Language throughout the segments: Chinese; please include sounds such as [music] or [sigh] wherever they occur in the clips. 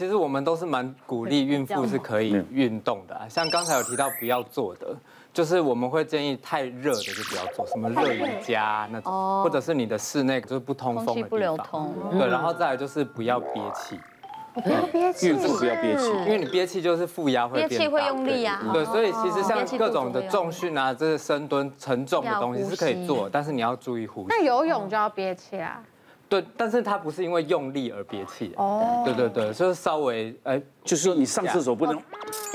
其实我们都是蛮鼓励孕妇是可以运动的，像刚才有提到不要做的，就是我们会建议太热的就不要做，什么热瑜伽那种，或者是你的室内就是不通风的地方，不流通。对，然后再来就是不要憋气，不要憋气，孕妇不要憋气，因为你憋气就是负压会憋气会用力啊。对，所以其实像各种的重训啊，这些深蹲沉重的东西是可以做，但是你要注意呼吸。那游泳就要憋气啊。对，但是它不是因为用力而憋气。哦。对对对，就是稍微，哎，就是说你上厕所不能，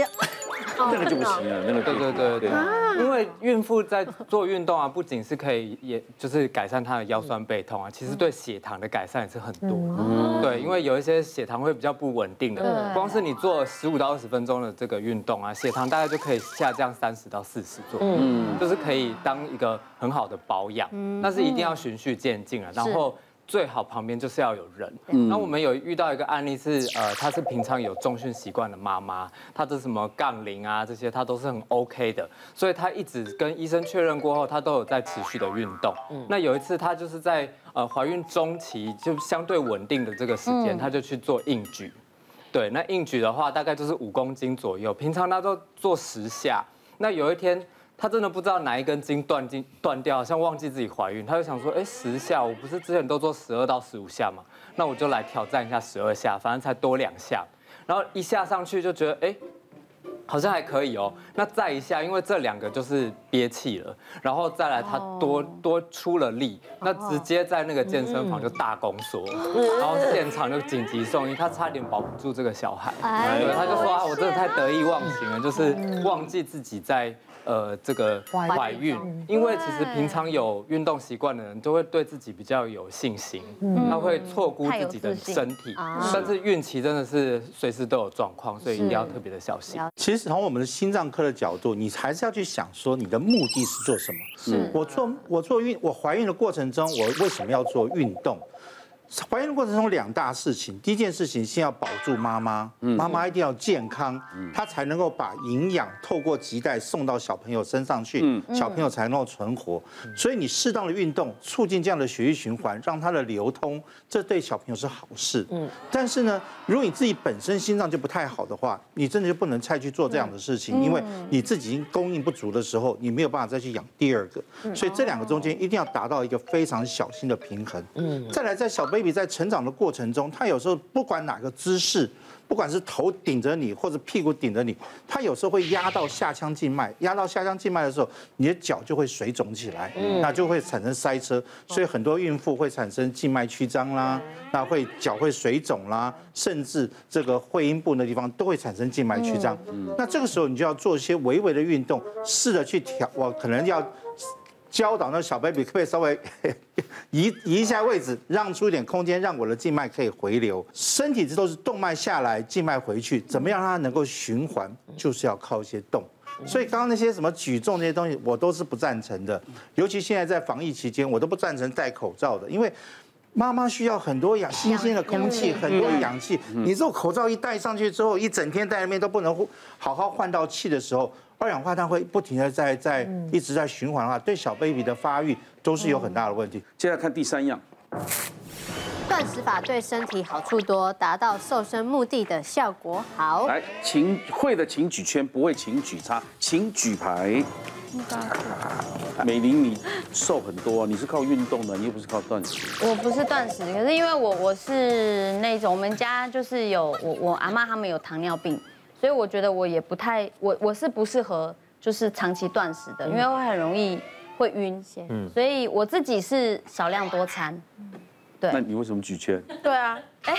[laughs] 那个就不行了。那个对对对对。因为孕妇在做运动啊，不仅是可以，也就是改善她的腰酸背痛啊，其实对血糖的改善也是很多。嗯。对，因为有一些血糖会比较不稳定的，光是你做十五到二十分钟的这个运动啊，血糖大概就可以下降三十到四十左右。嗯。就是可以当一个很好的保养。嗯。但是一定要循序渐进啊，然后。最好旁边就是要有人。那我们有遇到一个案例是，呃，她是平常有重训习惯的妈妈，她的什么杠铃啊这些，她都是很 OK 的，所以她一直跟医生确认过后，她都有在持续的运动。那有一次她就是在呃怀孕中期就相对稳定的这个时间，她就去做硬举。对，那硬举的话大概就是五公斤左右，平常她都做十下。那有一天。她真的不知道哪一根筋断筋断掉，好像忘记自己怀孕，她就想说，哎，十下，我不是之前都做十二到十五下嘛，那我就来挑战一下十二下，反正才多两下，然后一下上去就觉得，哎，好像还可以哦，那再一下，因为这两个就是憋气了，然后再来他多多出了力，那直接在那个健身房就大宫缩，然后现场就紧急送医，他差点保不住这个小孩，对，他就说啊，我真的太得意忘形了，就是忘记自己在。呃，这个怀孕，因为其实平常有运动习惯的人，都会对自己比较有信心，他会错估自己的身体。但是孕期真的是随时都有状况，所以一定要特别的小心。其实从我们的心脏科的角度，你还是要去想说，你的目的是做什么？是我做我做孕，我怀孕的过程中，我为什么要做运动？怀孕的过程中两大事情，第一件事情先要保住妈妈，妈妈一定要健康，她才能够把营养透过脐带送到小朋友身上去，小朋友才能够存活。所以你适当的运动，促进这样的血液循环，让它的流通，这对小朋友是好事。但是呢，如果你自己本身心脏就不太好的话，你真的就不能再去做这样的事情，因为你自己已经供应不足的时候，你没有办法再去养第二个。所以这两个中间一定要达到一个非常小心的平衡。再来，在小 baby 在成长的过程中，他有时候不管哪个姿势，不管是头顶着你或者屁股顶着你，他有时候会压到下腔静脉，压到下腔静脉的时候，你的脚就会水肿起来，那就会产生塞车，所以很多孕妇会产生静脉曲张啦，那会脚会水肿啦，甚至这个会阴部的地方都会产生静脉曲张。那这个时候你就要做一些微微的运动，试着去调，我可能要。教导那小 baby 可不可以稍微 [laughs] 移移一下位置，让出一点空间，让我的静脉可以回流。身体这都是动脉下来，静脉回去，怎么样让它能够循环，就是要靠一些动。所以刚刚那些什么举重那些东西，我都是不赞成的。尤其现在在防疫期间，我都不赞成戴口罩的，因为妈妈需要很多氧新鲜的空气，很多氧气。你这个口罩一戴上去之后，一整天在那边都不能好好换到气的时候。二氧化碳会不停的在在一直在循环的话，对小 baby 的发育都是有很大的问题。接下来看第三样，断食法对身体好处多，达到瘦身目的的效果好。来，请会的请举圈，不会请举叉，请举牌。美玲，你瘦很多，啊你是靠运动的，你又不是靠断食。我不是断食，可是因为我我是那种我们家就是有我我阿妈他们有糖尿病。所以我觉得我也不太，我我是不适合就是长期断食的，因为会很容易会晕。嗯，所以我自己是少量多餐。对。那你为什么举圈？对啊，哎，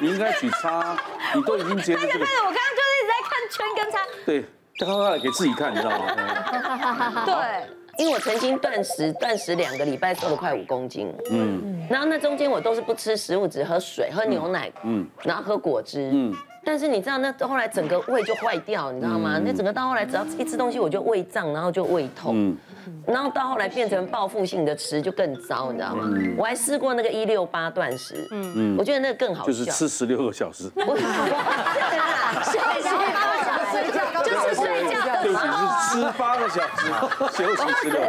你应该举叉，你都已经觉得这个。我刚刚就是一直在看圈跟叉。对，刚刚来给自己看，你知道吗？[laughs] 对，因为我曾经断食，断食两个礼拜瘦了快五公斤。嗯。然后那中间我都是不吃食物，只喝水、喝牛奶，嗯，然后喝果汁，嗯。但是你知道，那后来整个胃就坏掉，你知道吗？那整个到后来，只要一吃东西，我就胃胀，然后就胃痛，然后到后来变成报复性的吃，就更糟，你知道吗？我还试过那个一六八断食，嗯，我觉得那个更好笑，就是吃十六个小时，[laughs] 不是，[laughs] 睡觉，睡觉，就是睡觉，只吃八个小时，休息十六。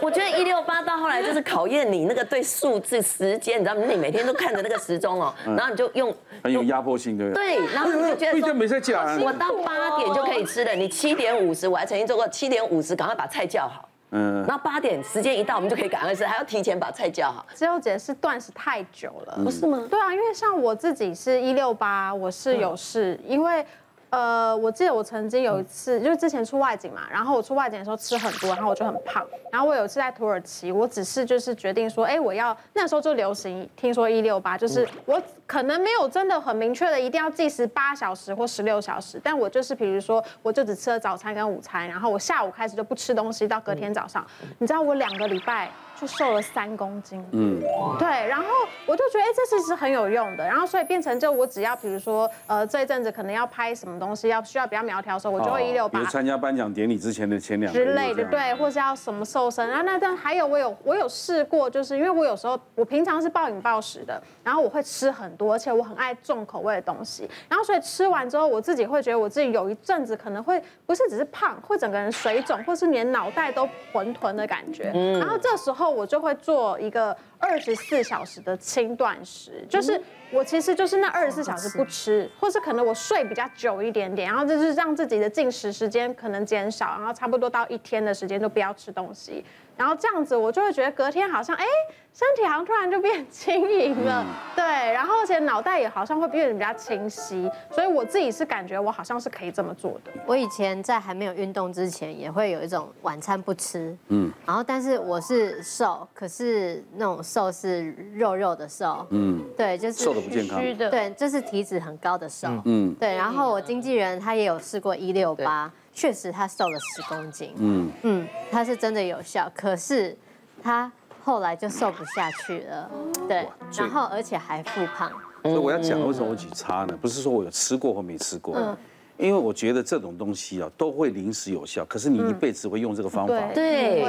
我觉得一六八到后来就是考验你那个对数字时间，你知道吗？你每天都看着那个时钟哦，然后你就用很有压迫性，对不对？对，然后你就觉得说，没在讲，我到八点就可以吃了。你七点五十，我还曾经做过七点五十，赶快把菜叫好。嗯，然后八点时间一到，我们就可以赶快吃，还要提前把菜叫好。只有姐是断食太久了，不是吗？对啊，因为像我自己是一六八，我是有事，因为。呃，我记得我曾经有一次，就是之前出外景嘛，然后我出外景的时候吃很多，然后我就很胖。然后我有一次在土耳其，我只是就是决定说，哎，我要那时候就流行，听说一六八，就是我可能没有真的很明确的一定要计时八小时或十六小时，但我就是比如说，我就只吃了早餐跟午餐，然后我下午开始就不吃东西，到隔天早上，你知道我两个礼拜。就瘦了三公斤，嗯，对，然后我就觉得，哎，这其实很有用的，然后所以变成就我只要比如说，呃，这一阵子可能要拍什么东西，要需要比较苗条的时候，我就会一六八。比如参加颁奖典礼之前的前两之类的，对，或是要什么瘦身。啊，那但还有我有我有试过，就是因为我有时候我平常是暴饮暴食的，然后我会吃很多，而且我很爱重口味的东西，然后所以吃完之后，我自己会觉得我自己有一阵子可能会不是只是胖，会整个人水肿，或是连脑袋都浑沌的感觉，然后这时候我就会做。一个二十四小时的轻断食，就是我其实就是那二十四小时不吃，或是可能我睡比较久一点点，然后就是让自己的进食时间可能减少，然后差不多到一天的时间就不要吃东西。然后这样子，我就会觉得隔天好像，哎，身体好像突然就变轻盈了，[laughs] 对，然后而且脑袋也好像会变得比较清晰，所以我自己是感觉我好像是可以这么做的。我以前在还没有运动之前，也会有一种晚餐不吃，嗯，然后但是我是瘦，可是那种瘦是肉肉的瘦，嗯，对，就是瘦的不健康，对，就是体脂很高的瘦，嗯，对，然后我经纪人他也有试过一六八。确实，他瘦了十公斤。嗯嗯，他是真的有效，可是他后来就瘦不下去了。对，然后而且还复胖。所以我要讲为什么我举差呢？不是说我有吃过或没吃过，因为我觉得这种东西啊都会临时有效，可是你一辈子会用这个方法。对，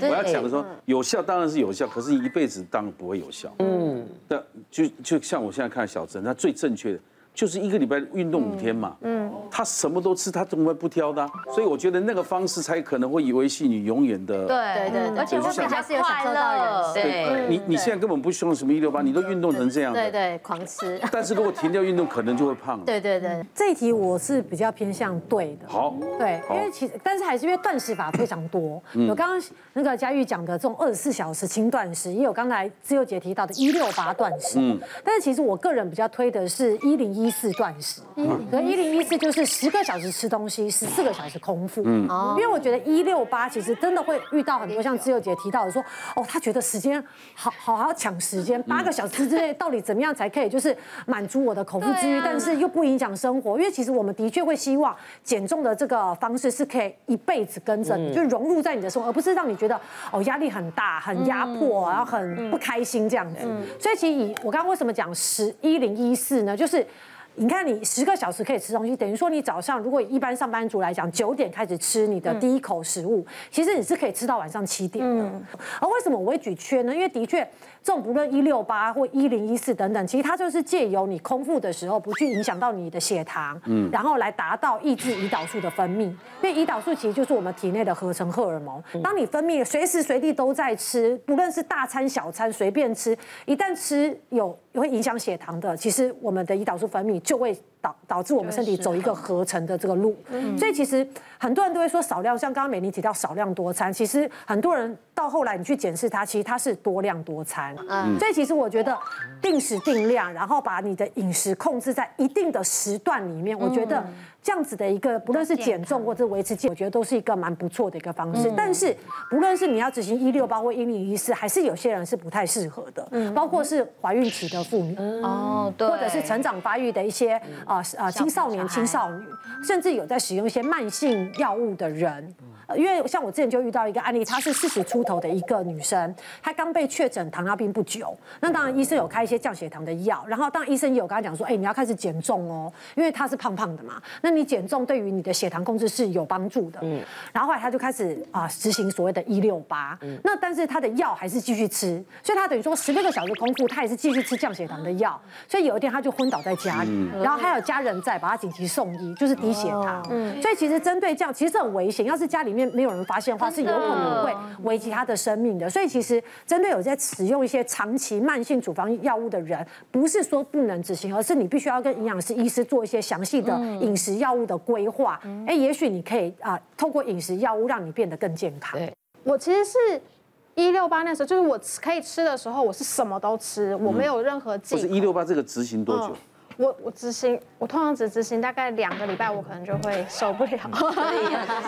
我要讲的说有效当然是有效，可是一辈子当然不会有效。嗯，但就就像我现在看小珍，她最正确的。就是一个礼拜运动五天嘛，嗯，他什么都吃，他怎么会不挑的？所以我觉得那个方式才可能会维系你永远的，对对对，而且会比较快乐。对，你你现在根本不需要什么一六八，你都运动成这样，对对，狂吃。[laughs] 但是如果停掉运动，可能就会胖。对对对，这一题我是比较偏向对的。好，对，因为其实但是还是因为断食法非常多，有刚刚那个佳玉讲的这种二十四小时轻断食，也有刚才自由姐提到的一六八断食。嗯，但是其实我个人比较推的是一零一四断食。所以一零一四就是十个小时吃东西，十四个小时空腹。嗯，因为我觉得一六八其实真的会遇到很多像自由姐提到的说，哦，他觉得时间好好好抢时间，八个小时之内 [laughs] 到底怎么样才可以就是满足我的口腹之欲，但是又不影响生活。因为其实我们的确会希望减重的这个方式是可以一辈子跟着你，就融入在你的生活，而不是让你觉得哦压力很大、很压迫，然后很不开心这样子。所以其实以我刚刚为什么讲十一零一四呢？就是。你看，你十个小时可以吃东西，等于说你早上如果一般上班族来讲，九点开始吃你的第一口食物，其实你是可以吃到晚上七点的。而为什么我会举缺呢？因为的确。这种不论一六八或一零一四等等，其实它就是借由你空腹的时候不去影响到你的血糖，嗯，然后来达到抑制胰岛素的分泌。因为胰岛素其实就是我们体内的合成荷尔蒙。当你分泌随时随地都在吃，不论是大餐小餐随便吃，一旦吃有会影响血糖的，其实我们的胰岛素分泌就会。导导致我们身体走一个合成的这个路，所以其实很多人都会说少量，像刚刚美玲提到少量多餐，其实很多人到后来你去检视它，其实它是多量多餐。嗯，所以其实我觉得定时定量，然后把你的饮食控制在一定的时段里面，我觉得。这样子的一个，不论是减重或者维持健，我觉得都是一个蛮不错的一个方式。但是，不论是你要执行一六八或一零一四，还是有些人是不太适合的。嗯，包括是怀孕期的妇女，哦，对，或者是成长发育的一些啊啊青少年、青少女，甚至有在使用一些慢性药物的人。因为像我之前就遇到一个案例，她是四十出头的一个女生，她刚被确诊糖尿病不久，那当然医生有开一些降血糖的药，然后当然医生也有跟她讲说，哎，你要开始减重哦，因为她是胖胖的嘛，那你减重对于你的血糖控制是有帮助的。嗯，然后后来她就开始啊执行所谓的“一六八”，那但是她的药还是继续吃，所以她等于说十六个小时空腹，她也是继续吃降血糖的药，所以有一天她就昏倒在家里，然后还有家人在把她紧急送医，就是低血糖。嗯，所以其实针对这样，其实这很危险，要是家里面没有人发现的话，是有可能会危及他的生命的。所以其实针对有在使用一些长期慢性处方药物的人，不是说不能执行，而是你必须要跟营养师、医师做一些详细的饮食药物的规划。哎，也许你可以啊，透过饮食药物让你变得更健康。对，我其实是一六八那时候，就是我可以吃的时候，我是什么都吃，我没有任何忌。不是一六八这个执行多久？我我执行，我通常只执行大概两个礼拜，我可能就会受不了。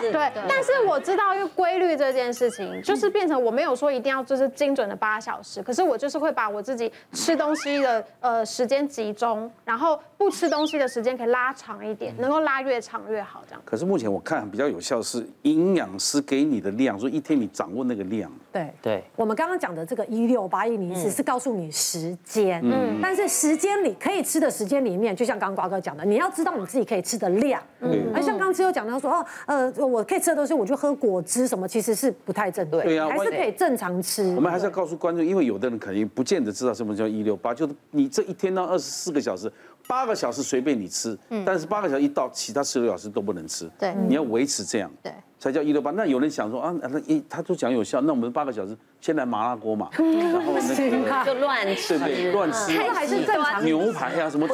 对，但是我知道，因为规律这件事情，就是变成我没有说一定要就是精准的八小时，可是我就是会把我自己吃东西的呃时间集中，然后不吃东西的时间可以拉长一点，能够拉越长越好这样。可是目前我看比较有效是营养师给你的量，说一天你掌握那个量。对对，我们刚刚讲的这个一六八一零四是告诉你时间，嗯，但是时间里可以吃的时间里面，就像刚刚瓜哥讲的，你要知道你自己可以吃的量，嗯，而像刚刚只有讲到说，哦，呃，我可以吃的东西，我就喝果汁什么，其实是不太正对，对啊，还是可以正常吃。我们还是要告诉观众，因为有的人肯定不见得知道什么叫一六八，就是你这一天到二十四个小时，八个小时随便你吃，但是八个小时一到，其他十六小时都不能吃，对，你要维持这样，对。才叫一六八。那有人想说啊，那一他都讲有效，那我们八个小时先来麻辣锅嘛，[laughs] 然后那个就乱吃，对乱吃，还是正常。牛排啊什么，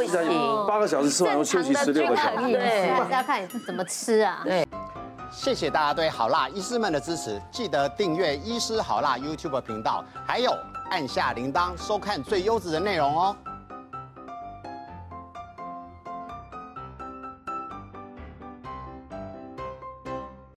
八个小时吃完后休息十六个小时，对，还是要看怎么吃啊。对，谢谢大家对好辣医师们的支持，记得订阅医师好辣 YouTube 频道，还有按下铃铛收看最优质的内容哦。